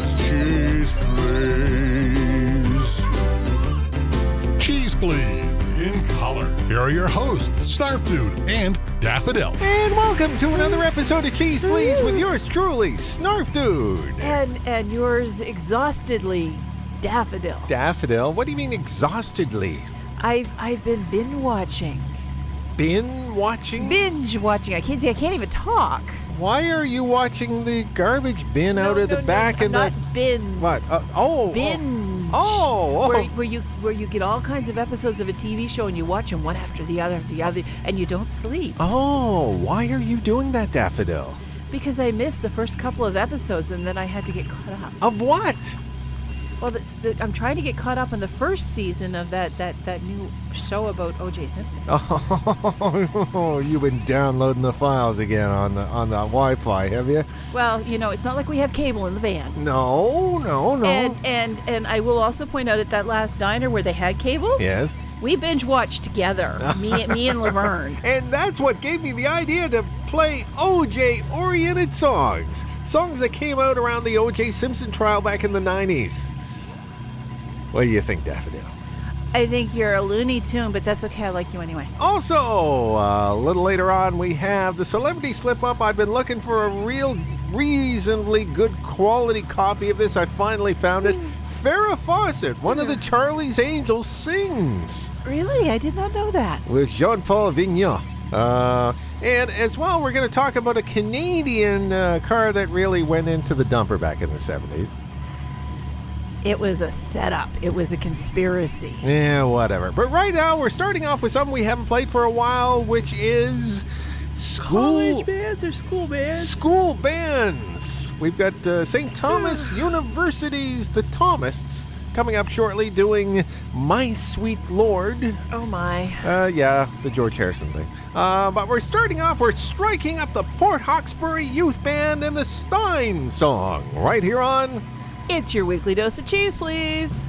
Yeah, it's cheese, please. Cheese Please in color. Here are your hosts, Snarf Dude and Daffodil. And welcome to another episode of Cheese Please with yours truly, Snarf Dude. And and yours exhaustedly, Daffodil. Daffodil, what do you mean exhaustedly? I've I've been binge watching. Been watching? Binge watching. I can't see. I can't even talk. Why are you watching the garbage bin out No, of the no, no, back not the bins. what? Uh, oh, binge. Oh, oh. Where, where you where you get all kinds of episodes of a TV show and you watch them one after the other, the other, and you don't sleep oh, why are you doing that, Daffodil? because I missed the first couple of episodes and then I had to get caught up. Of what? Well, that's the, I'm trying to get caught up on the first season of that that that new show about O.J. Simpson. Oh, you've been downloading the files again on the on the Wi-Fi, have you? Well, you know, it's not like we have cable in the van. No, no, no. And and and I will also point out at that last diner where they had cable, yes. we binge watched together. me, me and Laverne. And that's what gave me the idea to play OJ oriented songs. Songs that came out around the OJ Simpson trial back in the 90s. What do you think, Daffodil? I think you're a Looney Tune, but that's okay. I like you anyway. Also, uh, a little later on, we have the celebrity slip up. I've been looking for a real, reasonably good quality copy of this. I finally found it. Farrah Fawcett, one of the Charlie's Angels, sings. Really, I did not know that. with Jean Paul Vignon. Uh, and as well, we're going to talk about a Canadian uh, car that really went into the dumper back in the 70s. It was a setup. It was a conspiracy. Yeah, whatever. But right now, we're starting off with something we haven't played for a while, which is school bands or school bands? school bands. We've got uh, St. Thomas University's The Thomists coming up shortly doing My Sweet Lord. Oh my. Uh, yeah, the George Harrison thing. Uh, but we're starting off, we're striking up the Port Hawkesbury Youth Band and the Stein song right here on. It's your weekly dose of cheese, please.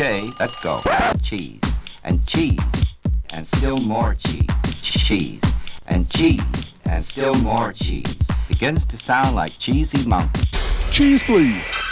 Okay, let's go. Cheese and cheese and still more cheese. Cheese and cheese and still more cheese. Begins to sound like cheesy monkey. Cheese, please.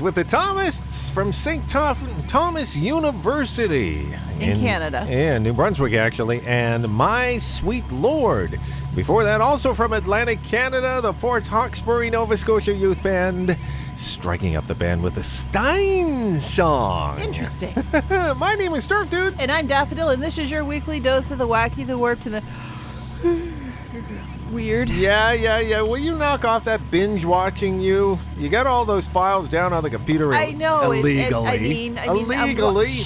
With the Thomas from St. Thomas University In Canada. and New Brunswick, actually, and My Sweet Lord. Before that, also from Atlantic Canada, the Port Hawkesbury, Nova Scotia Youth Band, striking up the band with the Stein song. Interesting. My name is Snarf Dude. and I'm Daffodil, and this is your weekly dose of the wacky, the warped, and the weird. Yeah, yeah, yeah. Will you knock off that binge watching you? You got all those files down on the computer I know. and- and illegally. I mean, I mean, wa- illegally.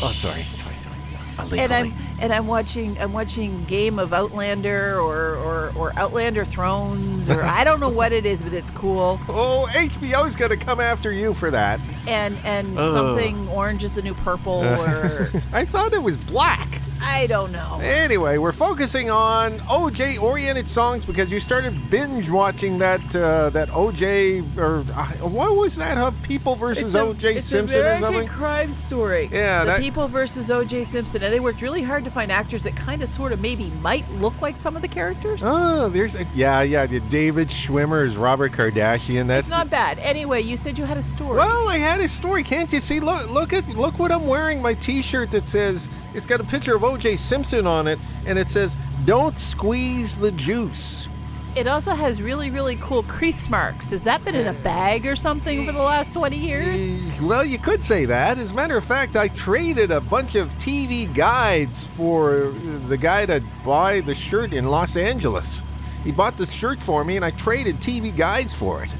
Oh, sorry, sorry, sorry. Illegally. and I'm and I'm watching I'm watching Game of Outlander or or, or Outlander Thrones or I don't know what it is, but it's cool. Oh, HBO's going to come after you for that. And and Oh. something orange is the new purple or I thought it was black. I don't know. Anyway, we're focusing on OJ oriented songs because you started binge watching that uh, that OJ or uh, what was that? Uh, People versus a- OJ Simpson or American something? crime story. Yeah, the that- people versus O.J. Simpson, and they worked really hard to find actors that kind of, sort of, maybe might look like some of the characters. Oh, there's a, yeah, yeah. the David Schwimmer is Robert Kardashian. That's it's not bad. Anyway, you said you had a story. Well, I had a story. Can't you see? Look, look at look what I'm wearing. My T-shirt that says it's got a picture of O.J. Simpson on it, and it says "Don't squeeze the juice." It also has really, really cool crease marks. Has that been in a bag or something for the last 20 years? Well, you could say that. As a matter of fact, I traded a bunch of TV guides for the guy to buy the shirt in Los Angeles. He bought the shirt for me, and I traded TV guides for it.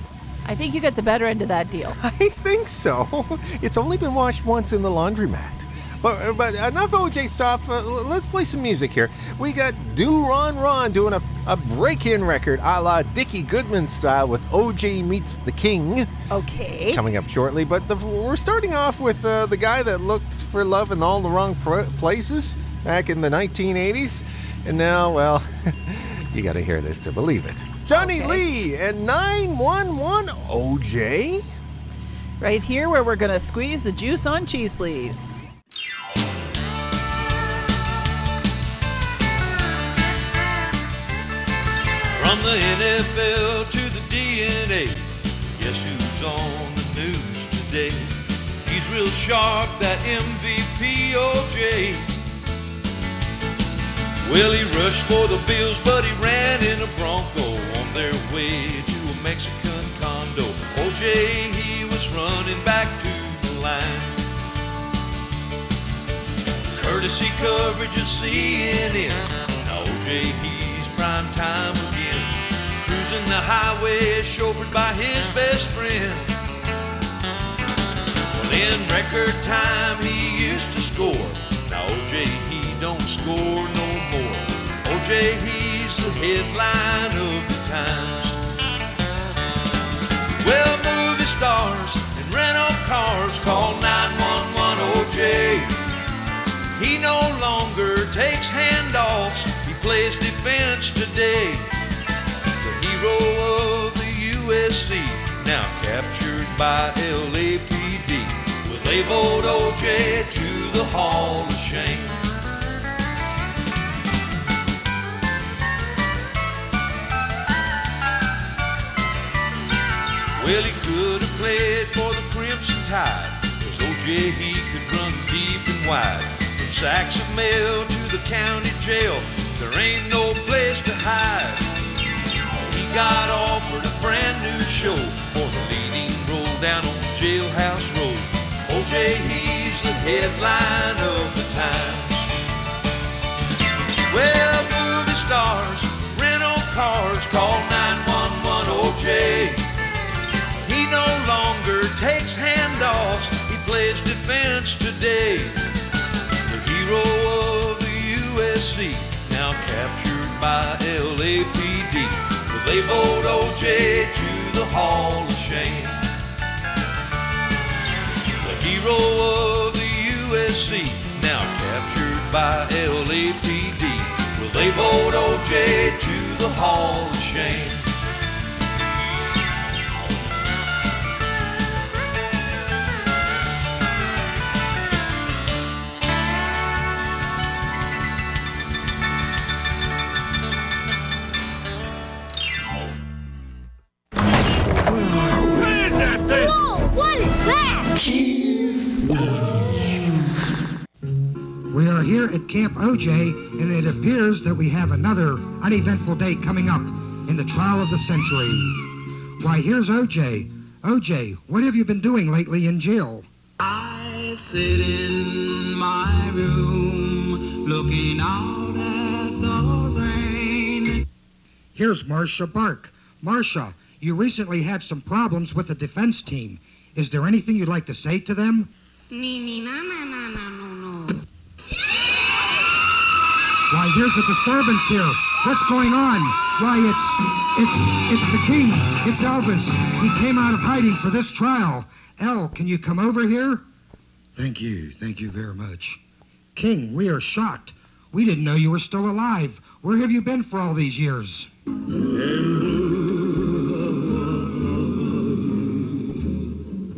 I think you got the better end of that deal. I think so. It's only been washed once in the laundromat. But, but enough OJ stuff. Uh, l- let's play some music here. We got Do Ron Ron doing a, a break in record a la Dickie Goodman style with OJ Meets the King Okay. coming up shortly. But the, we're starting off with uh, the guy that looked for love in all the wrong pr- places back in the 1980s. And now, well, you got to hear this to believe it. Johnny Okay. Lee and 911 OJ. Right here where we're going to squeeze the juice on cheese, please. From the NFL to the DNA, guess who's on the news today? He's real sharp, that MVP OJ. Well, he rushed for the Bills, but he ran in a Bronco on their way to a Mexican condo. OJ, he was running back to the line. Courtesy coverage of CNN. Now OJ, he's prime time. Cruising the highway, chauffeured by his best friend. Well, in record time, he used to score. Now OJ, he don't score no more. OJ, he's the headline of the times. Well, movie stars and rental cars call 911 OJ. He no longer takes handoffs, he plays defense today. Hero of the USC, now captured by LAPD. Will they vote OJ to the Hall of Shame? Well, he could have played for the Crimson Tide, cause OJ he could run deep and wide. From sacks of mail to the county jail, there ain't no place to hide. Got offered a brand new show for the leading role down on Jailhouse Road. OJ, he's the headline of the times. Well, movie stars, rental cars, call 911 OJ. He no longer takes handoffs, he plays defense today. The hero of the USC, now captured by. Will they vote OJ to the Hall of Shame? The hero of the USC, now captured by LAPD. Will they vote OJ to the Hall of Shame? We are here at Camp OJ, and it appears that we have another uneventful day coming up in the trial of the century. Why, here's OJ. OJ, what have you been doing lately in jail? I sit in my room looking out at the rain. Here's Marcia Bark. Marcia, you recently had some problems with the defense team. Is there anything you'd like to say to them? Nee, nee, na, na, na, na, no, no. Why, there's a disturbance here. What's going on? Why, it's it's it's the king. It's Elvis. He came out of hiding for this trial. El, can you come over here? Thank you. Thank you very much. King, we are shocked. We didn't know you were still alive. Where have you been for all these years?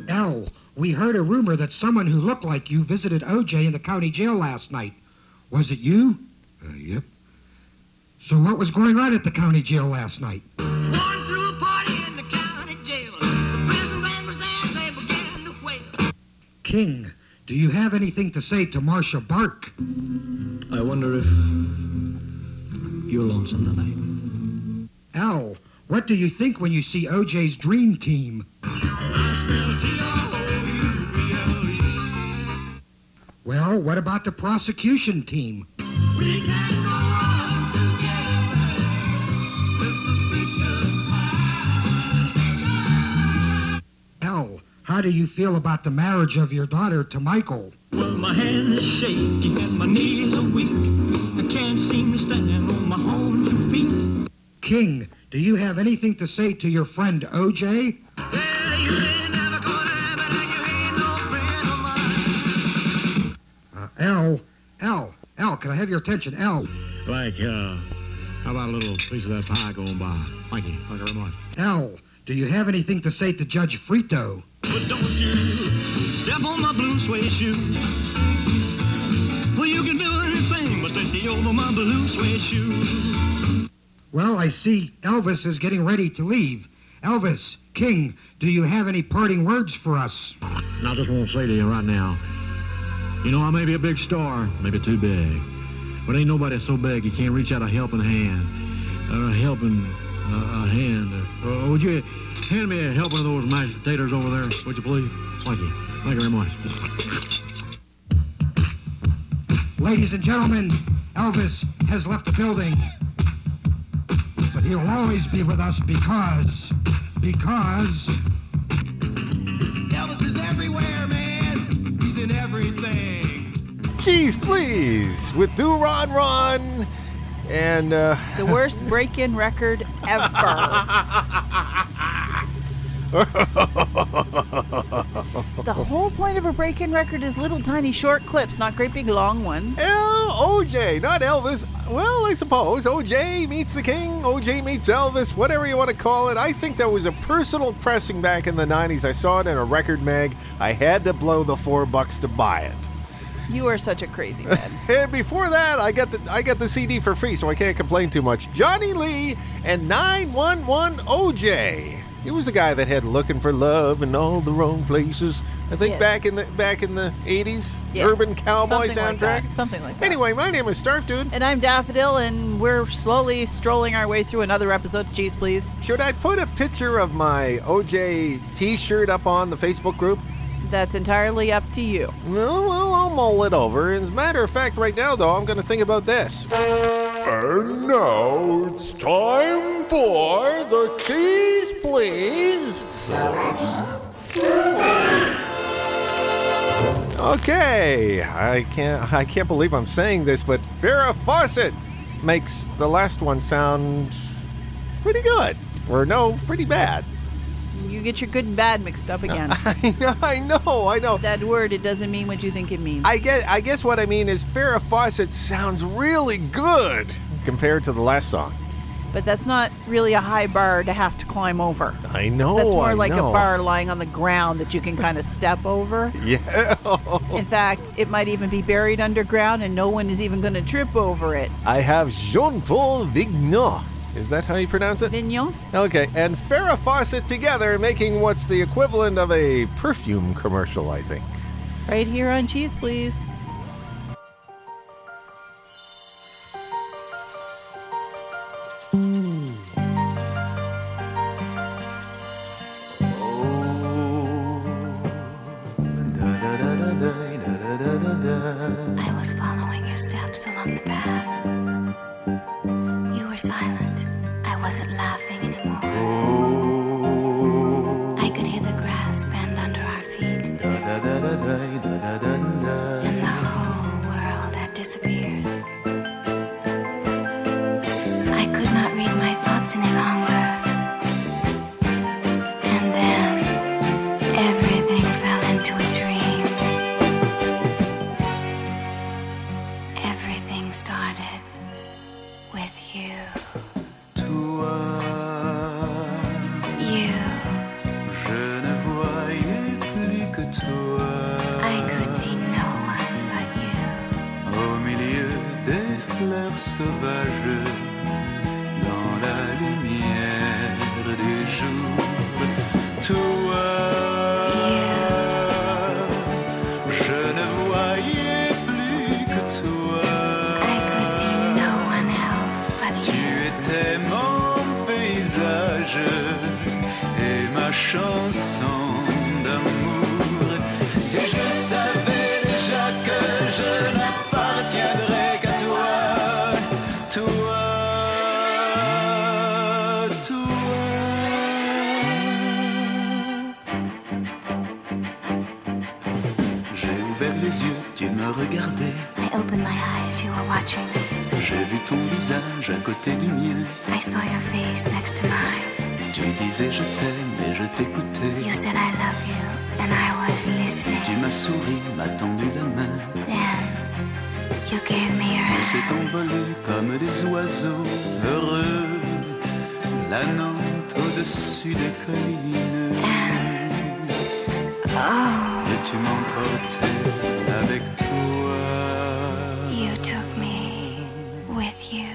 El, we heard a rumor that someone who looked like you visited OJ in the county jail last night. Was it you? Uh, yep. So what was going on at the county jail last night? One threw a party in the county jail. The prison band was there and they began to wail. King, do you have anything to say to Marcia Bark? I wonder if you're lonesome tonight. Al, what do you think when you see OJ's dream team? Well, what about the prosecution team? We can go on together with suspicious Al, how do you feel about the marriage of your daughter to Michael? Well, my hand is shaky and my knees are weak. I can't seem to stand on my own two feet. King, do you have anything to say to your friend OJ? Can I have your attention? L, Like, uh, how about a little piece of that pie going by? Thank you. Thank you very much. L, do you have anything to say to Judge Frito? But don't you step on my blue suede shoe. Well, you can do anything but stay over my blue suede shoe. Well, I see Elvis is getting ready to leave. Elvis, King, do you have any parting words for us? I just want to say to you right now, you know, I may be a big star, maybe too big, but ain't nobody so big you can't reach out a helping hand, or a helping uh, a hand. Uh, would you hand me a helping of those mashed potatoes over there, would you please? Thank you. Thank you very much. Ladies and gentlemen, Elvis has left the building. But he'll always be with us because, because, Elvis is everywhere, man. He's in everything. Cheese, please, with Do Ron Ron. And uh, The worst break-in record ever. the whole point of a break-in record is little tiny short clips, not great big long ones. L- OJ, not Elvis. Well, I suppose OJ meets the king, OJ meets Elvis, whatever you want to call it. I think that was a personal pressing back in the 90s. I saw it in a record mag. I had to blow the four bucks to buy it. You are such a crazy man. And before that, I got the I got the CD for free, so I can't complain too much. Johnny Lee and 911 OJ. He was the guy that had "Looking for Love" in all the wrong places. I think Yes. back in the back in the 80s, Yes, urban cowboy something like soundtrack. that, something like that. Anyway, my name is Snarf Dude. And I'm Daffodil, and we're slowly strolling our way through another episode Cheese Please. Should I put a picture of my OJ T-shirt up on the Facebook group? That's entirely up to you. No, well, I'll mull it over. As a matter of fact, right now, though, I'm going to think about this. And now it's time for the Keys Please. Okay, I can't I can't believe I'm saying this, but Farrah Fawcett makes the last one sound pretty good. Or no, pretty bad. You get your good and bad mixed up again. I know, I know, I know. that word, it doesn't mean what you think it means. I guess I guess what I mean is Farrah Fawcett sounds really good compared to the last song. but that's not really a high bar to have to climb over. I know. That's more I like know. a bar lying on the ground that you can kind of step over. Yeah. In fact, it might even be buried underground and no one is even going to trip over it. I have Jean Paul Vignon. Is that how you pronounce it? Vignon? Okay, and Farrah Fawcett together making what's the equivalent of a perfume commercial, I think. Right here on Cheese Please. I was following your steps along the path. Yeux, tu me regardais. I opened my eyes, you were watching me. J'ai vu ton visage à côté du mien. I saw your face next to mine. Tu disais je t'aime et je t'écoutais. You said I love you, and I was listening. Tu m'as souri, m'as tendu la main. Then you gave me your On s'est hand. envolé comme des oiseaux heureux. La note au-dessus des collines. Oh, tu m'emportais avec toi. you took me with you.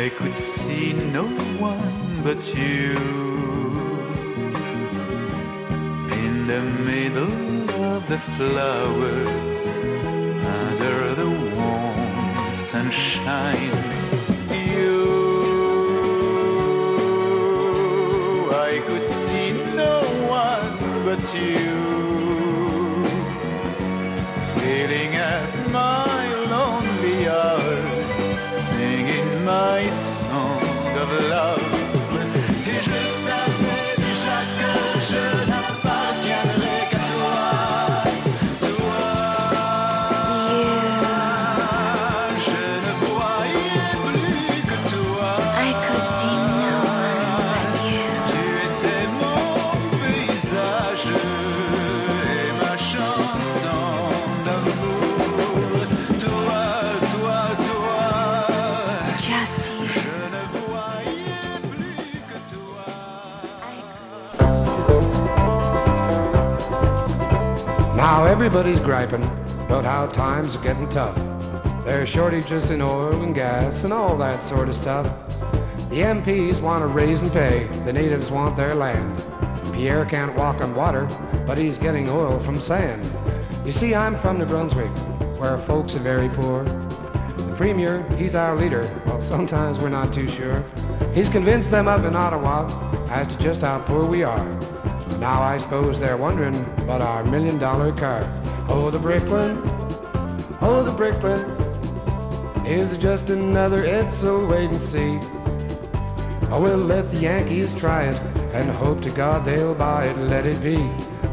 I could see no one but you in the middle of the flowers under the warm sunshine. Now everybody's griping about how times are getting tough. There's shortages in oil and gas and all that sort of stuff. The MPs want to raise and pay, the natives want their land. Pierre can't walk on water, but he's getting oil from sand. You see, I'm from New Brunswick, where folks are very poor. The Premier, he's our leader, well, sometimes we're not too sure. He's convinced them up in Ottawa as to just how poor we are. Now I suppose they're wondering about our million dollar car. Oh, the Bricklin, oh, the Bricklin. is it just another Edsel wait and see? Oh, we'll let the Yankees try it and hope to God they'll buy it. Let it be,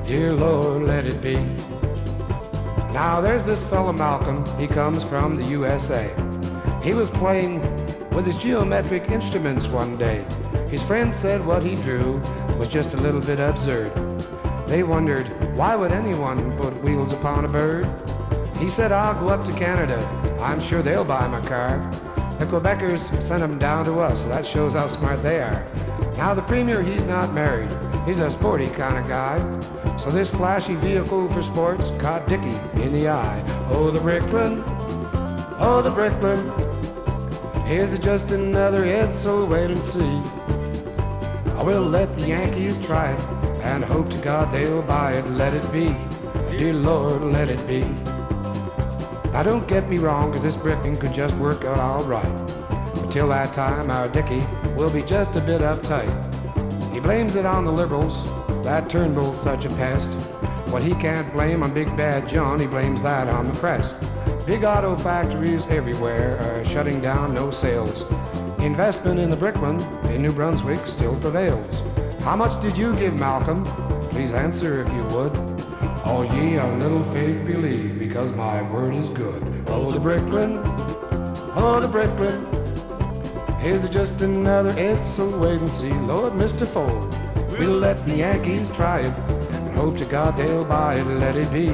dear Lord, let it be. Now there's this fellow Malcolm, he comes from the USA. He was playing with his geometric instruments one day. His friends said what he drew was just a little bit absurd. They wondered, why would anyone put wheels upon a bird? He said, I'll go up to Canada. I'm sure they'll buy my car. The Quebecers sent him down to us, so that shows how smart they are. Now the Premier, he's not married. He's a sporty kind of guy. So this flashy vehicle for sports caught Dickie in the eye. Oh, the Bricklin, oh, the Bricklin. Here's just another head, so wait and see. I will let the Yankees try it and hope to God they'll buy it. Let it be, dear Lord, let it be. Now don't get me wrong, 'cause this Bricklin could just work out all right. But till that time, our Dickie will be just a bit uptight. He blames it on the liberals, that Turnbull's such a pest. What he can't blame on Big Bad John, he blames that on the press. Big auto factories everywhere are shutting down, no sales. Investment in the Bricklin in New Brunswick still prevails. How much did you give, Malcolm? Please answer if you would. All ye of little faith believe, because my word is good. Oh, the Bricklin, oh, the Bricklin. Here's just another Edsel wait and see. Lord, Mr. Ford, we'll let the Yankees try it. And hope to God they'll buy it. Let it be,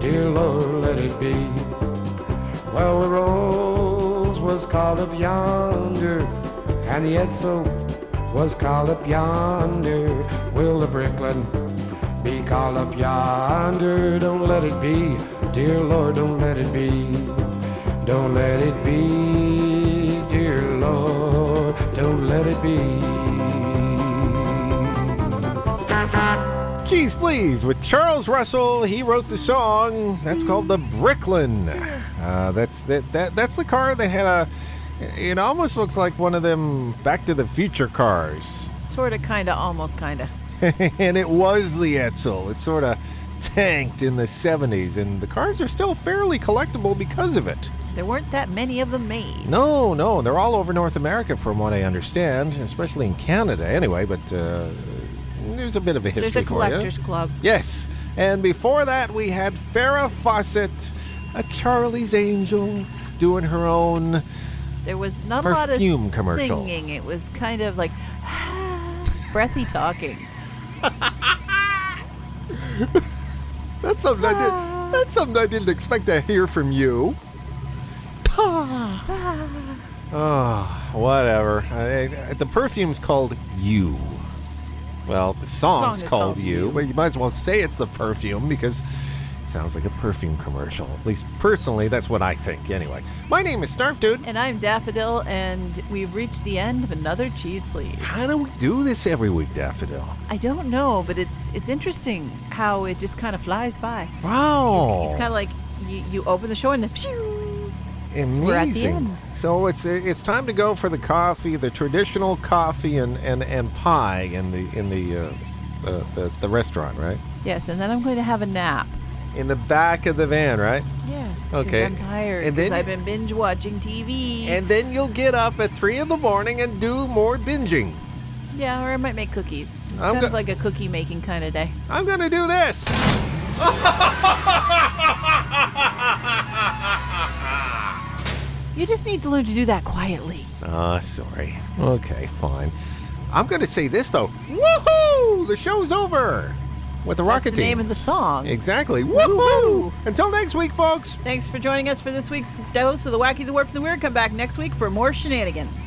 dear Lord, let it be. Well, the Rolls was called up yonder, and the Edsel was called up yonder. Will the Bricklin be called up yonder? Don't let it be, dear Lord, don't let it be. Don't let it be, dear Lord, don't let it be. Keys Please with Charles Russell. He wrote the song. That's called the Bricklin. Uh, that's that, that that's the car that had a. It almost looks like one of them Back to the Future cars, Sort of, kind of, almost, kind of. and it was the Edsel. It sort of tanked in the 70s, and the cars are still fairly collectible because of it. There weren't that many of them made. No, no, they're all over North America, from what I understand, especially in Canada, anyway. But uh, there's a bit of a history There's a collector's club. Yes, And before that, we had Farrah Fawcett, a Charlie's Angel, doing her own. There was not a lot of Perfume commercial. singing. It was kind of like breathy talking. That's something I did. That's something I didn't expect to hear from you. Oh, whatever. I, I- the perfume's called You. Well, the song's Song called, called you, You. but you might as well say it's the perfume because it sounds like a perfume commercial. At least personally, that's what I think. Anyway, my name is Snarf Dude. And I'm Daffodil, and we've reached the end of another cheese, please. How do we do this every week, Daffodil? I don't know, but it's it's interesting how it just kind of flies by. Wow. It's, kind of like you, you open the show and then phew, Amazing. We're at the end. So it's it's time to go for the coffee, the traditional coffee and, and, and pie in the in the, uh, uh, the the restaurant, right? yes, and then I'm going to have a nap. In the back of the van, right? Yes, Okay. I'm tired. And Because then- I've been binge watching TV. And then you'll get up at three in the morning and do more binging. yeah, or I might make cookies. It's I'm kind go- of like a cookie making kind of day. I'm gonna do this. You just need to learn to do that quietly. Ah, sorry. Okay, fine. I'm gonna say this though. Woohoo! The show's over. With the That's Rocket the name of the song. Exactly. Woohoo! Until next week, folks. Thanks for joining us for this week's dose of the wacky, the warped, and the weird. Come back next week for more shenanigans.